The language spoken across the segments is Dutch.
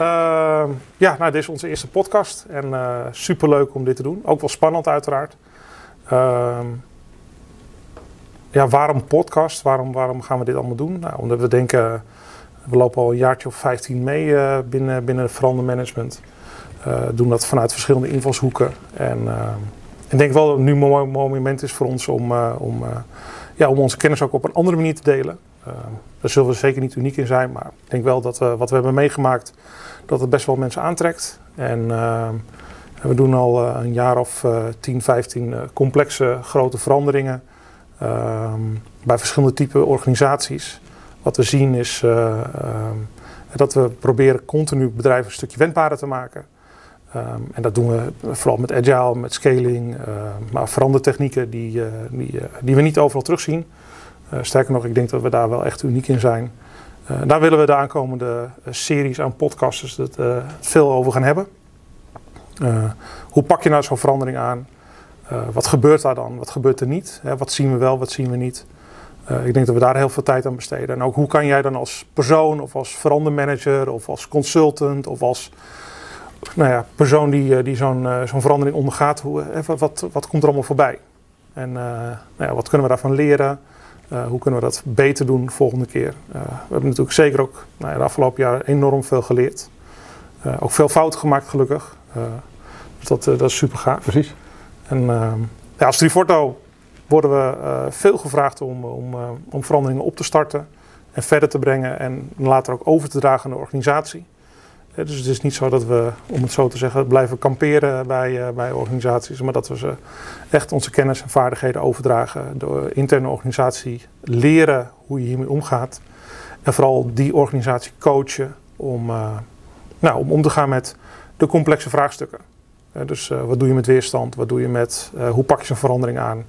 Uh, ja, nou, dit is onze eerste podcast en uh, superleuk om dit te doen. Ook wel spannend uiteraard. Uh, ja, waarom podcast? Waarom, waarom gaan we dit allemaal doen? Nou, omdat we denken, we lopen al een jaartje of 15 mee uh, binnen, binnen het verandermanagement. Doen dat vanuit verschillende invalshoeken. En ik denk wel dat het nu een mooi, moment is voor ons om, om, ja, om onze kennis ook op een andere manier te delen. daar zullen we zeker niet uniek in zijn, maar ik denk wel dat wat we hebben meegemaakt dat het best wel mensen aantrekt. En we doen al een jaar of uh, 10, 15 complexe grote veranderingen bij verschillende type organisaties. Wat we zien is dat we proberen continu bedrijven een stukje wendbaarder te maken. Um, en dat doen we vooral met agile, met scaling, maar verandertechnieken die, die, die we niet overal terugzien. sterker nog, ik denk dat we daar wel echt uniek in zijn. Daar willen we de aankomende eh, series aan podcasts het, veel over gaan hebben. hoe pak je nou zo'n verandering aan? wat gebeurt daar dan? Wat gebeurt er niet? Hè, wat zien we wel, wat zien we niet? ik denk dat we daar heel veel tijd aan besteden. En ook hoe kan jij dan als persoon of als verandermanager of als consultant of als nou ja, persoon die, die zo'n zo'n verandering ondergaat, hoe, wat, wat komt er allemaal voorbij? En nou ja, wat kunnen we daarvan leren? Uh, hoe kunnen we dat beter doen de volgende keer? Uh, we hebben natuurlijk zeker ook nou ja, de afgelopen jaren enorm veel geleerd. Uh, ook veel fouten gemaakt, gelukkig. dus dat, dat is super gaaf. Precies. En ja, als Triforto worden we veel gevraagd om, om, om veranderingen op te starten en verder te brengen en later ook over te dragen aan de organisatie. Dus het is niet zo dat we, om het zo te zeggen, blijven kamperen bij, uh, bij organisaties, maar dat we ze echt onze kennis en vaardigheden overdragen. De interne organisatie leren hoe je hiermee omgaat. En vooral die organisatie coachen om, uh, nou, om om te gaan met de complexe vraagstukken. Dus wat doe je met weerstand? Wat doe je met, hoe pak je zo'n verandering aan?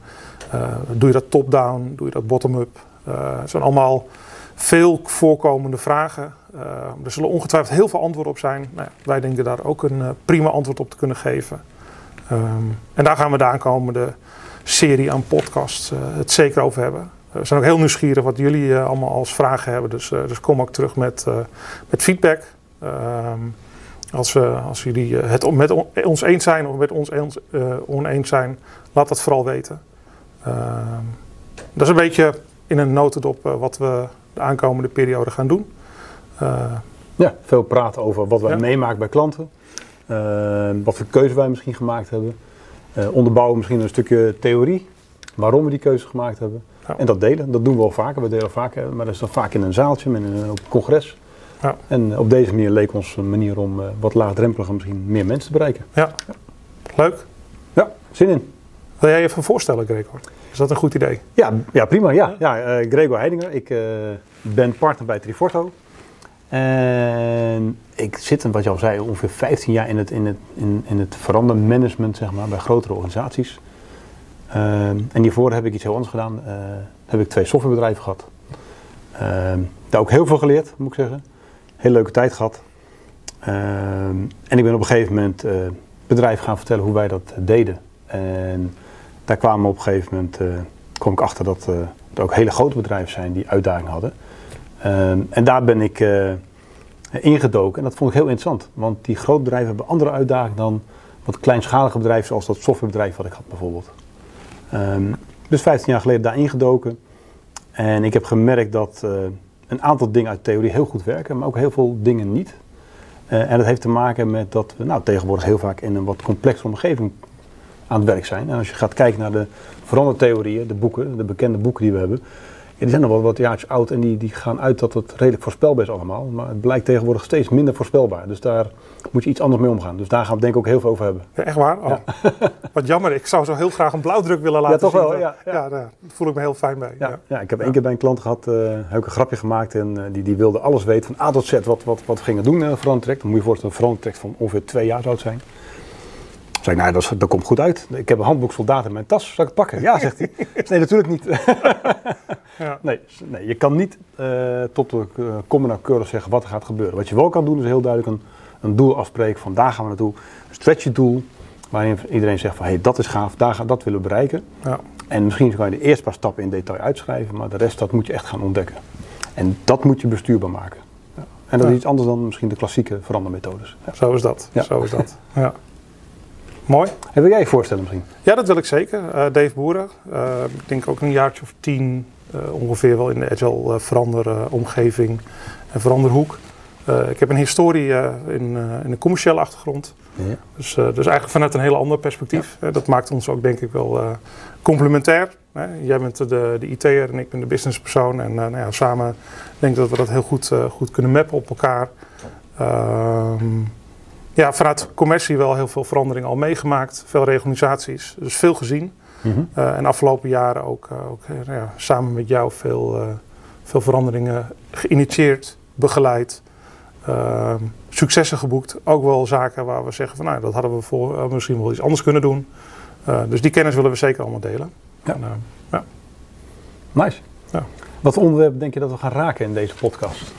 doe je dat top-down? Doe je dat bottom-up? het zijn allemaal veel voorkomende vragen. Uh, er zullen ongetwijfeld heel veel antwoorden op zijn. Nou ja, wij denken daar ook een uh, prima antwoord op te kunnen geven. Um, en daar gaan we de aankomende serie aan podcasts uh, het zeker over hebben. we zijn ook heel nieuwsgierig wat jullie allemaal als vragen hebben. Dus, dus kom ook terug met, met feedback. Um, als, we, als jullie het met ons eens zijn of met ons eens, oneens zijn, laat dat vooral weten. Ehm, dat is een beetje in een notendop wat we de aankomende periode gaan doen. Ja, veel praten over wat wij ja. meemaken bij klanten. Uh, wat voor keuze wij misschien gemaakt hebben. Uh, onderbouwen misschien een stukje theorie. Waarom we die keuze gemaakt hebben. Ja. En dat delen. Dat doen we wel vaker. We delen vaker, maar dat is dan vaak in een zaaltje, met een, op een congres. Ja. En op deze manier leek ons een manier om wat laagdrempeliger misschien meer mensen te bereiken. Ja, leuk. Ja, zin in. Wil jij je even voorstellen, Gregor? Is dat een goed idee? Ja, ja prima. Ja. Ja, uh, Gregor Heidinger. Ik uh, ben partner bij Triforto. En ik zit, wat je al zei, ongeveer 15 jaar in het, in het, in, in het verandermanagement, zeg maar, bij grotere organisaties. Uh, en hiervoor heb ik iets heel anders gedaan. heb ik twee softwarebedrijven gehad. Ehm, daar ook heel veel geleerd, moet ik zeggen. Hele leuke tijd gehad. Ehm, en ik ben op een gegeven moment bedrijf gaan vertellen hoe wij dat deden. En daar kwamen op een gegeven moment, kwam ik achter dat er ook hele grote bedrijven zijn die uitdagingen hadden. Um, en daar ben ik uh, ingedoken en dat vond ik heel interessant. Want die grote bedrijven hebben andere uitdagingen dan wat kleinschalige bedrijven zoals dat softwarebedrijf wat ik had bijvoorbeeld. Um, dus 15 jaar geleden daar ingedoken. En ik heb gemerkt dat een aantal dingen uit theorie heel goed werken, maar ook heel veel dingen niet. en dat heeft te maken met dat we nou, tegenwoordig heel vaak in een wat complexere omgeving aan het werk zijn. En als je gaat kijken naar de verandertheorieën, de boeken, de bekende boeken die we hebben, die zijn nog wel wat jaartjes oud en die, die gaan uit dat het redelijk voorspelbaar is allemaal. Maar het blijkt tegenwoordig steeds minder voorspelbaar. Dus daar moet je iets anders mee omgaan. Dus daar gaan we denk ik ook heel veel over hebben. Ja, echt waar? Oh. Ja. wat jammer. Ik zou zo heel graag een blauwdruk willen laten ja, toch zien. Wel, ja, ja. daar voel ik me heel fijn bij. Ja, ja. ik heb één keer bij een klant gehad, uh, heb ik een grapje gemaakt en uh, die, die wilde alles weten van A tot Z wat, wat, wat we gingen doen in uh, verandertrek. Dan moet je voorstellen, een verandertrek van ongeveer twee jaar zou het zijn zei ik, nou, dat, dat, komt goed uit. Ik heb een handboek soldaat in mijn tas, zal ik het pakken? Ja, zegt hij. Nee, natuurlijk niet. ja. nee, nee, je kan niet uh, tot de uh, nauwkeurig zeggen wat er gaat gebeuren. Wat je wel kan doen, is heel duidelijk een, een doel afspreken van daar gaan we naartoe. Een stretchy doel. waarin iedereen zegt van hé, hey, dat is gaaf, daar gaan, dat willen we bereiken. Ja. En misschien kan je de eerste paar stappen in detail uitschrijven, maar de rest dat moet je echt gaan ontdekken. En dat moet je bestuurbaar maken. Ja. En dat is iets anders dan misschien de klassieke verandermethodes. Zo is dat. Zo is dat. Ja. Mooi. En wil jij je voorstellen misschien? Ja, dat wil ik zeker. Eh, Dave Boeren. eh, ik denk ook een jaartje of tien eh, ongeveer wel in de agile veranderomgeving en veranderhoek. Ik heb een historie in, in de commerciële achtergrond. Ja. Dus, dus eigenlijk vanuit een heel ander perspectief. Dat maakt ons ook denk ik wel complementair. Hè. Jij bent de, de IT'er en ik ben de businesspersoon. En nou ja, samen denk ik dat we dat heel goed, goed kunnen mappen op elkaar. Ehm, ja, vanuit commercie wel heel veel veranderingen al meegemaakt. Veel reorganisaties, dus veel gezien. Eh, en afgelopen jaren ook, eh, ook eh, ja, samen met jou veel, veel veranderingen geïnitieerd, begeleid. Ehm, successen geboekt. Ook wel zaken waar we zeggen van nou, dat hadden we voor, misschien wel iets anders kunnen doen. Dus die kennis willen we zeker allemaal delen. Ja. En, eh, Nice. Ja. Wat onderwerp denk je dat we gaan raken in deze podcast?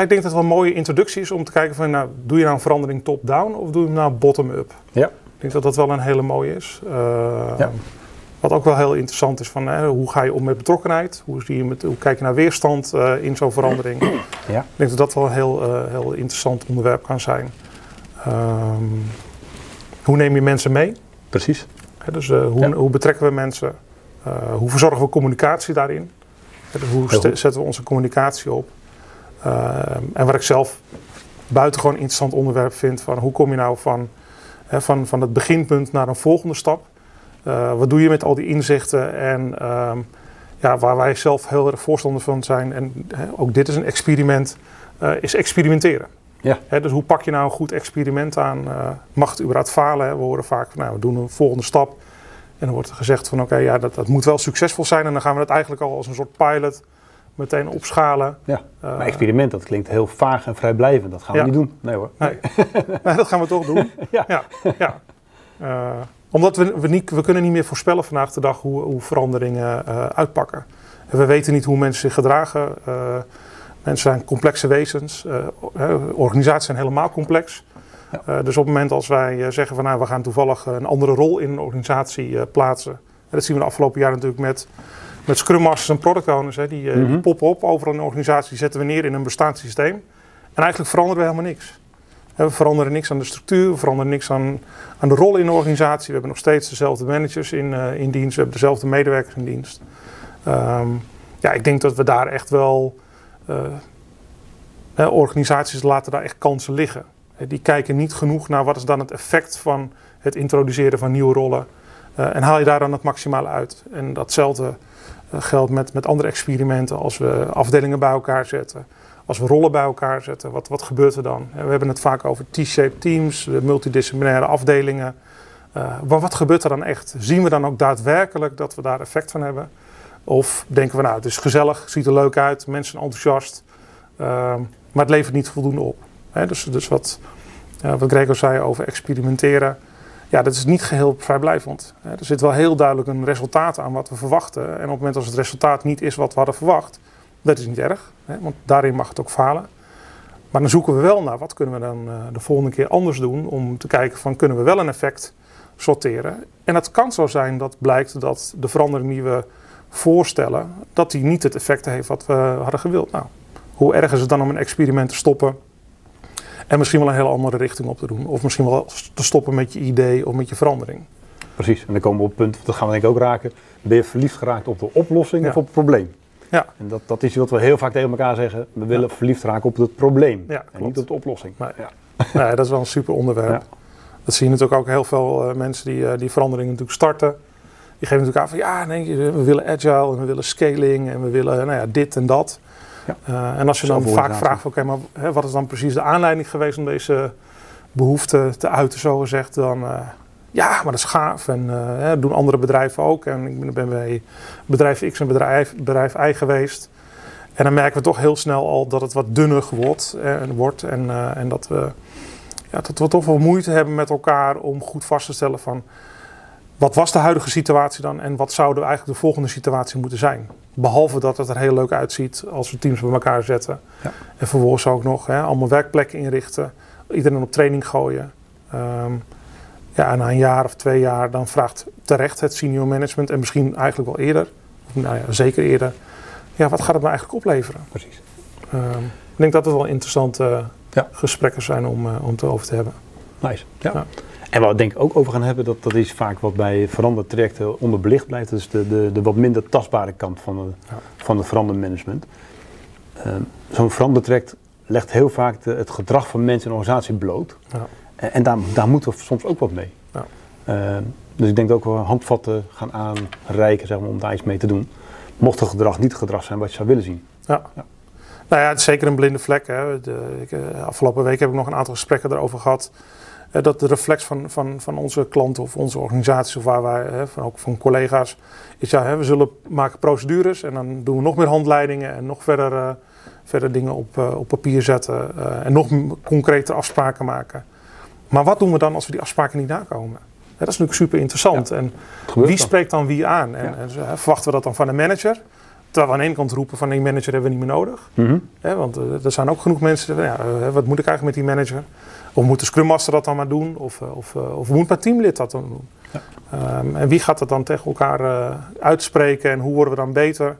Ik denk dat het wel een mooie introductie is om te kijken van, nou, doe je nou een verandering top-down of doe je hem nou bottom-up? Ja. Ik denk dat dat wel een hele mooie is. Ehm, Ja. Wat ook wel heel interessant is van, hè, hoe ga je om met betrokkenheid? Hoe, zie je met, hoe kijk je naar weerstand eh, in zo'n verandering? Ja. Ik denk dat dat wel een heel, eh, heel interessant onderwerp kan zijn. Ehm, hoe neem je mensen mee? Precies. Hè, dus eh, hoe, Ja. hoe betrekken we mensen? Eh, hoe verzorgen we communicatie daarin? Hè, dus hoe zetten we onze communicatie op? Ehm, en wat ik zelf buitengewoon interessant onderwerp vind, van hoe kom je nou van, hè, van, van het beginpunt naar een volgende stap? Eh, wat doe je met al die inzichten? En ehm, ja, waar wij zelf heel erg voorstander van zijn, en hè, ook dit is een experiment, eh, is experimenteren. Ja. Hè, dus hoe pak je nou een goed experiment aan? Eh, mag het überhaupt falen? Hè? We horen vaak van, nou, we doen een volgende stap. En dan wordt er gezegd van, oké, ja, dat, dat moet wel succesvol zijn. En dan gaan we het eigenlijk al als een soort pilot meteen opschalen. Ja. Eh, Maar experiment, dat klinkt heel vaag en vrijblijvend. Dat gaan we Ja. niet doen. Nee hoor. Nee. nee, dat gaan we toch doen. Ja. ja, ja. Eh, omdat we, we, niet, we kunnen niet meer voorspellen vandaag de dag hoe, hoe veranderingen eh, uitpakken. En we weten niet hoe mensen zich gedragen. Mensen zijn complexe wezens. Organisaties zijn helemaal complex. Ja. Dus op het moment als wij zeggen van nou, we gaan toevallig een andere rol in een organisatie plaatsen. En dat zien we de afgelopen jaren natuurlijk met, met Scrum Masters en Product Owners. Hè, die, die Mhm. poppen op overal in een organisatie, zetten we neer in een bestaand systeem. En eigenlijk veranderen we helemaal niks. We veranderen niks aan de structuur, we veranderen niks aan, aan de rol in de organisatie. We hebben nog steeds dezelfde managers in, eh, in dienst, we hebben dezelfde medewerkers in dienst. Ehm, ja, ik denk dat we daar echt wel. eh, hè, organisaties laten daar echt kansen liggen. Die kijken niet genoeg naar wat is dan het effect van het introduceren van nieuwe rollen. Eh, en haal je daar dan het maximale uit. En datzelfde eh, geldt met, met andere experimenten. Als we afdelingen bij elkaar zetten. Als we rollen bij elkaar zetten. Wat, wat gebeurt er dan? Eh, We hebben het vaak over T-shaped teams. eh, Multidisciplinaire afdelingen. Maar wat gebeurt er dan echt? Zien we dan ook daadwerkelijk dat we daar effect van hebben? Of denken we nou het is gezellig, ziet er leuk uit. Mensen enthousiast. ehm, maar het levert niet voldoende op. Dus, dus wat, wat Gregor zei over experimenteren. Ja, dat is niet geheel vrijblijvend. Er zit wel heel duidelijk een resultaat aan wat we verwachten. En op het moment als het resultaat niet is wat we hadden verwacht, dat is niet erg. Want daarin mag het ook falen. Maar dan zoeken we wel naar wat kunnen we dan eh, de volgende keer anders doen om te kijken van kunnen we wel een effect sorteren. En het kan zo zijn dat blijkt dat de verandering die we voorstellen, dat die niet het effect heeft wat we hadden gewild. Nou, hoe erg is het dan om een experiment te stoppen en misschien wel een hele andere richting op te doen? Of misschien wel te stoppen met je idee of met je verandering. Precies. En dan komen we op het punt, dat gaan we denk ik ook raken. Ben je verliefd geraakt op de oplossing Ja. of op het probleem? Ja. En dat, dat is wat we heel vaak tegen elkaar zeggen. We willen verliefd raken op het probleem. Ja, en niet op de oplossing. Nee. Ja. Dat is wel een super onderwerp. Dat zie je natuurlijk ook heel veel eh, mensen die eh, die veranderingen natuurlijk starten. Die geven natuurlijk aan van ja, nee, we willen agile en we willen scaling en we willen nou ja, dit en dat. Ja. Eh, en als je dan vaak vraagt, oké, maar hè, wat is dan precies de aanleiding geweest om deze behoefte te uiten, zo gezegd, dan eh, ja, maar dat is gaaf en dat doen andere bedrijven ook. En ik ben- bij bedrijf X en bedrijf, bedrijf Y geweest. En dan merken we toch heel snel al dat het wat dunner wordt, en, wordt en, en dat we ja, dat we toch wel moeite hebben met elkaar om goed vast te stellen van wat was de huidige situatie dan en wat zou eigenlijk de volgende situatie moeten zijn. Behalve dat het er heel leuk uitziet als we teams bij elkaar zetten. Ja. En vervolgens ook nog hè, allemaal werkplekken inrichten. iedereen op training gooien. Ehm, ja, na een jaar of twee jaar dan vraagt terecht het senior management en misschien eigenlijk wel eerder, nou ja, zeker eerder, ja, wat gaat het nou eigenlijk opleveren? Precies. Ehm, ik denk dat het wel interessante Ja. gesprekken zijn om, eh, om het over te hebben. Nice. Ja. Ja. En waar we denk ik ook over gaan hebben, dat, dat is vaak wat bij veranderde trajecten onderbelicht blijft. Dat is de, de, de wat minder tastbare kant van, de, Ja. van het verandermanagement. Ehm, Zo'n veranderd traject legt heel vaak de- het gedrag van mensen en organisatie bloot. Ja. En, en daar, daar moeten we soms ook wat mee. Ja. Ehm, dus ik denk dat ook wel handvatten gaan aanreiken zeg maar, om daar iets mee te doen. Mocht het gedrag niet het gedrag zijn wat je zou willen zien. Ja. Ja. Nou ja, het is zeker een blinde vlek. Hè. De, ik, eh, afgelopen week heb ik nog een aantal gesprekken erover gehad. Eh, dat de reflex van, van, van onze klanten of onze organisaties, of waar wij, hè, van, ook van collega's, is ja, hè, we zullen maken procedures en dan doen we nog meer handleidingen en nog verder, eh, verder dingen op, eh, op papier zetten en nog concretere afspraken maken. Maar wat doen we dan als we die afspraken niet nakomen? Hè, dat is natuurlijk super interessant. En wie dan. spreekt dan wie aan? En, Ja. en verwachten we dat dan van de manager? Terwijl we aan de ene kant roepen van die manager hebben we niet meer nodig. Mhm. Want eh, er zijn ook genoeg mensen ja, eh, wat moet ik eigenlijk met die manager? Of moet de Scrum Master dat dan maar doen? Of, eh, of, of moet mijn teamlid dat dan doen? Ja. Ehm, en wie gaat dat dan tegen elkaar uitspreken en hoe worden we dan beter?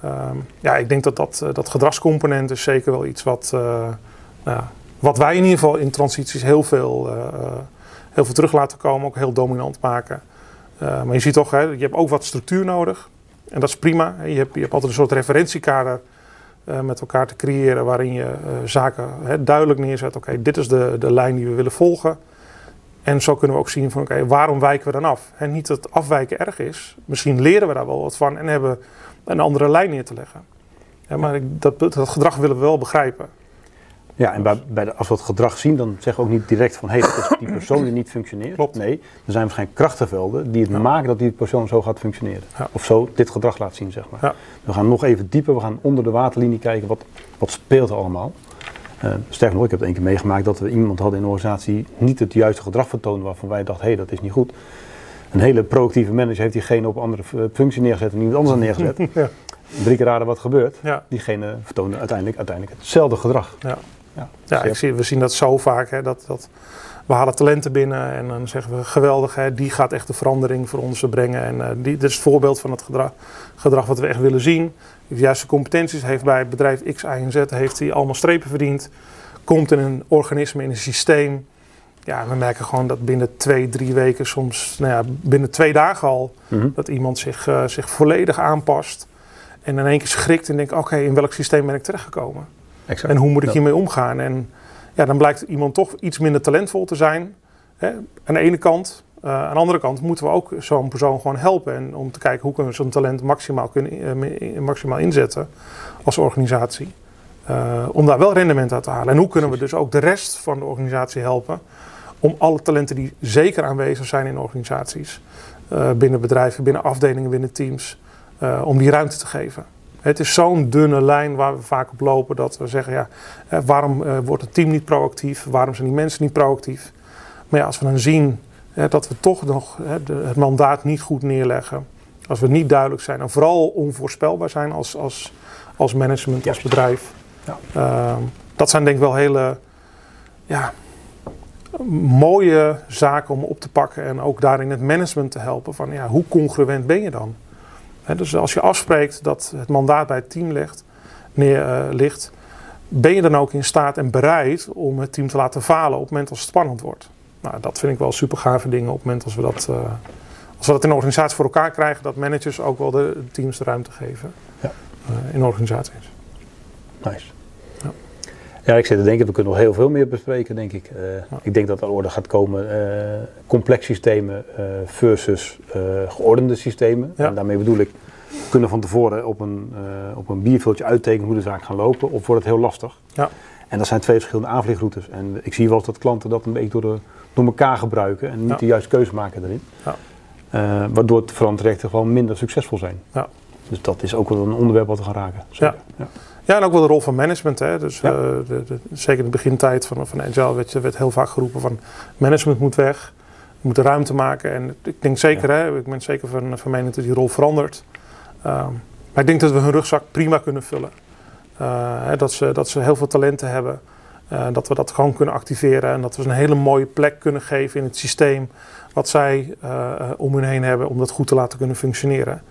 Ehm, ja, ik denk dat dat, dat gedragscomponent is zeker wel iets wat, nou wat wij in ieder geval in transities heel veel, heel veel terug laten komen, ook heel dominant maken. Eh, maar je ziet toch, hè, je hebt ook wat structuur nodig. En dat is prima. Je hebt, je hebt altijd een soort referentiekader eh, met elkaar te creëren waarin je eh, zaken hè, duidelijk neerzet. Oké, dit is de, de lijn die we willen volgen. En zo kunnen we ook zien van oké, waarom wijken we dan af? En niet dat afwijken erg is. Misschien leren we daar wel wat van en hebben een andere lijn neer te leggen. Ja, maar ik- dat, dat gedrag willen we wel begrijpen. Ja, en bij, bij de, als we het gedrag zien, dan zeggen we ook niet direct van hé, dat is die persoon die niet functioneert. Klopt. Nee, er zijn waarschijnlijk krachtenvelden die het Ja. maken dat die persoon zo gaat functioneren. Ja. Of zo dit gedrag laat zien, zeg maar. Ja. We gaan nog even dieper, we gaan onder de waterlinie kijken wat, wat speelt er allemaal. Eh sterker nog, ik heb het één keer meegemaakt dat we iemand hadden in een organisatie niet het juiste gedrag vertoonde waarvan wij dachten, hé, dat is niet goed. Een hele proactieve manager heeft diegene op een andere functie neergezet en iemand anders neergezet. Ja, Drie keer raden wat gebeurt. Diegene vertoonde uiteindelijk, uiteindelijk hetzelfde gedrag. Ja. Ja, ik zie, we zien dat zo vaak. Hè, dat, dat, we halen talenten binnen en dan zeggen we geweldig, hè, die gaat echt de verandering voor ons brengen. En eh, die, dit is het voorbeeld van het gedrag, gedrag wat we echt willen zien. De juiste competenties heeft bij bedrijf X, Y en Z heeft hij allemaal strepen verdiend. Komt in een organisme, in een systeem. Ja, we merken gewoon dat binnen twee, drie weken, soms nou ja, binnen twee dagen al, Mhm. dat iemand zich, eh, zich volledig aanpast. En in één keer schrikt en denkt, oké, in welk systeem ben ik terechtgekomen? Exact. En hoe moet ik Ja. hiermee omgaan? En ja, dan blijkt iemand toch iets minder talentvol te zijn. Hè? Aan de ene kant. Eh, aan de andere kant moeten we ook zo'n persoon gewoon helpen. En om te kijken hoe kunnen we zo'n talent maximaal, kunnen, eh, maximaal inzetten als organisatie. Eh, om daar wel rendement uit te halen. En hoe kunnen we dus ook de rest van de organisatie helpen. Om alle talenten die zeker aanwezig zijn in organisaties. binnen bedrijven, binnen afdelingen, binnen teams. om die ruimte te geven. Het is zo'n dunne lijn waar we vaak op lopen dat we zeggen, ja, eh, waarom eh, wordt het team niet proactief? Waarom zijn die mensen niet proactief? Maar ja, als we dan zien eh, dat we toch nog het mandaat niet goed neerleggen, als we niet duidelijk zijn en vooral onvoorspelbaar zijn als, als, als management, als bedrijf, Ja. Ehm, dat zijn denk ik wel hele ja, mooie zaken om op te pakken en ook daarin het management te helpen van ja, hoe congruent ben je dan? Dus als je afspreekt dat het mandaat bij het team ligt, neer, eh, ligt, ben je dan ook in staat en bereid om het team te laten falen op het moment als het spannend wordt? Nou, dat vind ik wel super gave dingen op het moment als we dat, eh, als we dat in de organisatie voor elkaar krijgen, dat managers ook wel de teams de ruimte geven Ja. eh, in organisaties. Nice. Ja. Ik zit te denken, we kunnen nog heel veel meer bespreken, denk ik. Eh, Ja. Ik denk dat er orde gaat komen uh, complex systemen eh, versus geordende systemen. Ja. En daarmee bedoel ik, we kunnen van tevoren op een, op een bierveeltje uittekenen hoe de zaak gaat lopen, of wordt het heel lastig. Ja. En dat zijn twee verschillende aanvliegroutes. En ik zie wel eens dat klanten dat een beetje door, de, door elkaar gebruiken en niet Ja. de juiste keuze maken. Uh, waardoor het veranderrechten gewoon minder succesvol zijn. Ja. Dus dat is ook wel een onderwerp wat we gaan raken. Zeker. Ja. Ja, en ook wel de rol van management. Hè? Dus Ja. uh, de, de, zeker in de begintijd van, van Agile werd, werd heel vaak geroepen van management moet weg. We moeten ruimte maken. En ik denk zeker, Ja. hè, ik ben zeker van, van mening dat die rol verandert. Um, maar ik denk dat we hun rugzak prima kunnen vullen. Uh, hè, dat, ze, dat ze heel veel talenten hebben. dat we dat gewoon kunnen activeren en dat we ze een hele mooie plek kunnen geven in het systeem wat zij om hun heen hebben om dat goed te laten kunnen functioneren.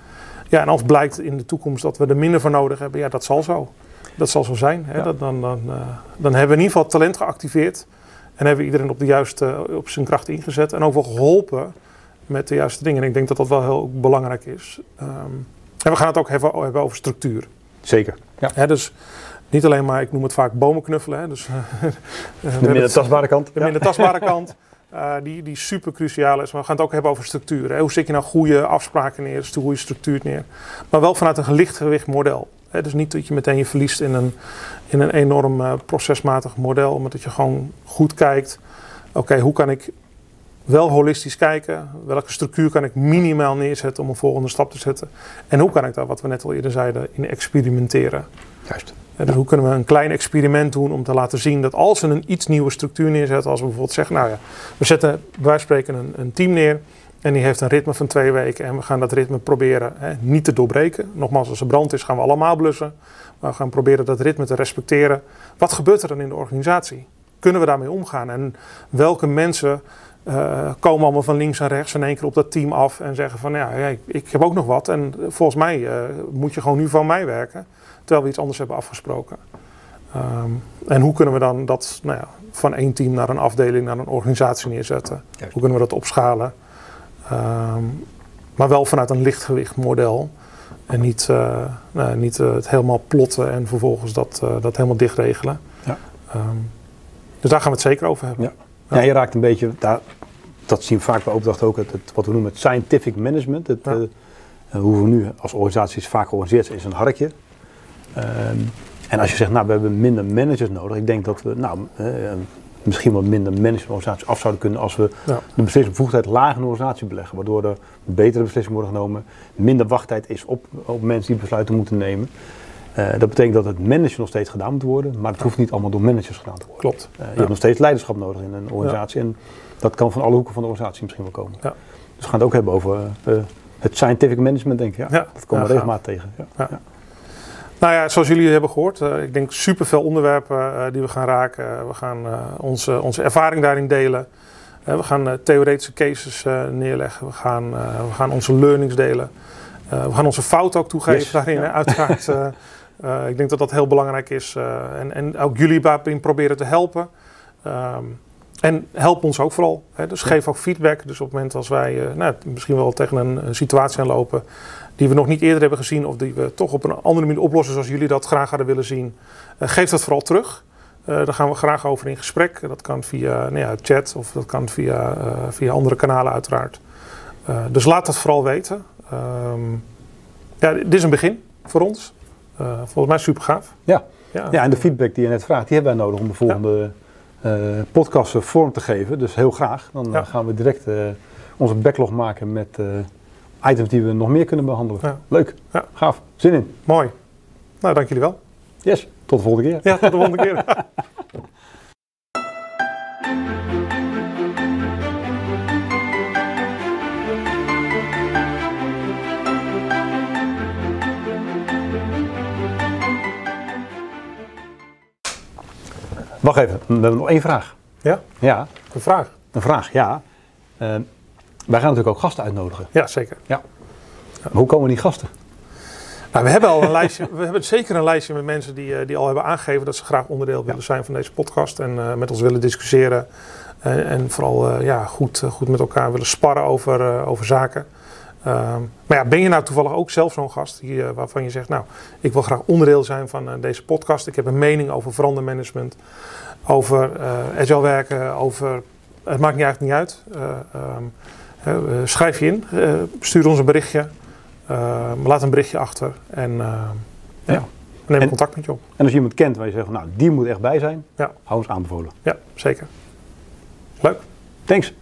Ja, en als blijkt in de toekomst dat we er minder voor nodig hebben, ja, dat zal zo. Dat zal zo zijn. Hè? Dat, dan, dan, dan hebben we in ieder geval talent geactiveerd. En hebben we iedereen op de juiste, op zijn kracht ingezet. En ook wel geholpen met de juiste dingen. En ik denk dat dat wel heel belangrijk is. Um, en we gaan het ook hebben, over structuur. Zeker. Ja. dus niet alleen maar, ik noem het vaak bomen knuffelen. Hè, dus, de minder tastbare kant. De minder tastbare kant. Uh, die, die super cruciaal is. Maar we gaan het ook hebben over structuur. Hè. Hoe zet je nou goede afspraken neer, goede structuur neer. Maar wel vanuit een lichtgewicht model. Dus niet dat je meteen je verliest in een, in een enorm uh, procesmatig model. Maar dat je gewoon goed kijkt. Oké, hoe kan ik wel holistisch kijken. Welke structuur kan ik minimaal neerzetten om een volgende stap te zetten? En hoe kan ik daar, wat we net al eerder zeiden, in experimenteren? Juist. dus hoe kunnen we een klein experiment doen om te laten zien dat als we een iets nieuwe structuur neerzetten, als we bijvoorbeeld zeggen, nou ja, we zetten bij spreken een, een team neer en die heeft een ritme van twee weken en we gaan dat ritme proberen hè, niet te doorbreken. Nogmaals, als er brand is gaan we allemaal blussen, maar we gaan proberen dat ritme te respecteren. Wat gebeurt er dan in de organisatie? Kunnen we daarmee omgaan en welke mensen uh, komen allemaal van links en rechts in één keer op dat team af en zeggen van ja, ik, ik heb ook nog wat en volgens mij uh, moet je gewoon nu van mij werken, terwijl we iets anders hebben afgesproken. Um, en hoe kunnen we dan dat nou ja, van één team naar een afdeling, naar een organisatie neerzetten? Hoe kunnen we dat opschalen? Um, maar wel vanuit een lichtgewicht model. En niet, uh, nou, niet het helemaal plotten en vervolgens dat, dat helemaal dichtregelen. Ja. Um, dus daar gaan we het zeker over hebben. Ja. Ja, je raakt een beetje, daar, dat zien we vaak bij opdracht ook, het, wat we noemen het scientific management. Het, hoe we nu als organisaties vaak georganiseerd zijn, is een harkje. Um, en als je zegt, nou, we hebben minder managers nodig. Ik denk dat we, nou, misschien wat minder managementorganisaties af zouden kunnen als we ja. de beslissingsbevoegdheid laag in de organisatie beleggen. Waardoor er betere beslissingen worden genomen, minder wachttijd is op, op mensen die besluiten moeten nemen. Uh, dat betekent dat het management nog steeds gedaan moet worden, maar het hoeft niet allemaal door managers gedaan te worden. Klopt. Uh, je ja. hebt nog steeds leiderschap nodig in een organisatie en dat kan van alle hoeken van de organisatie misschien wel komen. Ja. Dus we gaan het ook hebben over uh, het scientific management, denk ik. Ja, ja. Dat komen we regelmatig tegen. Ja. Nou ja, zoals jullie hebben gehoord, ik denk superveel onderwerpen die we gaan raken. we gaan onze, onze ervaring daarin delen. we gaan theoretische cases neerleggen. We gaan, we gaan onze learnings delen. we gaan onze fout ook toegeven yes. daarin, uiteraard. Uh, ik denk dat dat heel belangrijk is. En, en ook jullie daarin proberen te helpen. Um, en help ons ook vooral. Hè. Dus geef ook feedback. Dus op het moment als wij uh, nou, misschien wel tegen een, een, situatie aanlopen die we nog niet eerder hebben gezien, of die we toch op een andere manier oplossen zoals jullie dat graag hadden willen zien, geef dat vooral terug. daar gaan we graag over in gesprek. Dat kan via nou ja, chat of dat kan via, via andere kanalen uiteraard. dus laat dat vooral weten. Um, ja, dit is een begin voor ons. Uh, volgens mij super gaaf. Ja. Ja. ja, en de feedback die je net vraagt, die hebben wij nodig om de volgende ja. Uh, podcast vorm te geven. Dus heel graag. Dan ja. gaan we direct uh, onze backlog maken met items die we nog meer kunnen behandelen. Leuk, gaaf, zin in. Mooi. Nou, dank jullie wel. Yes, tot de volgende keer. Ja, tot de volgende keer. Wacht even, we hebben nog één vraag. Ja? Ja. Een vraag? Een vraag, ja. Uh, wij gaan natuurlijk ook gasten uitnodigen. Ja, zeker. Ja. hoe komen die gasten? Nou, we hebben al een lijstje, we hebben zeker een lijstje met mensen die, uh, die al hebben aangegeven dat ze graag onderdeel willen zijn van deze podcast en uh, met ons willen discussiëren. en vooral ja, goed, goed met elkaar willen sparren over, over zaken. Um, maar ja, ben je nou toevallig ook zelf zo'n gast die, uh, waarvan je zegt, nou, ik wil graag onderdeel zijn van uh, deze podcast. Ik heb een mening over verandermanagement, over uh, agile werken, over, het maakt niet eigenlijk niet uit. Um, schrijf je in, stuur ons een berichtje, ehm, laat een berichtje achter en ja. neem en, contact met je op. En als je iemand kent waar je zegt, nou, die moet echt bij zijn, ja. hou ons aanbevolen. Ja, zeker. Leuk. Thanks.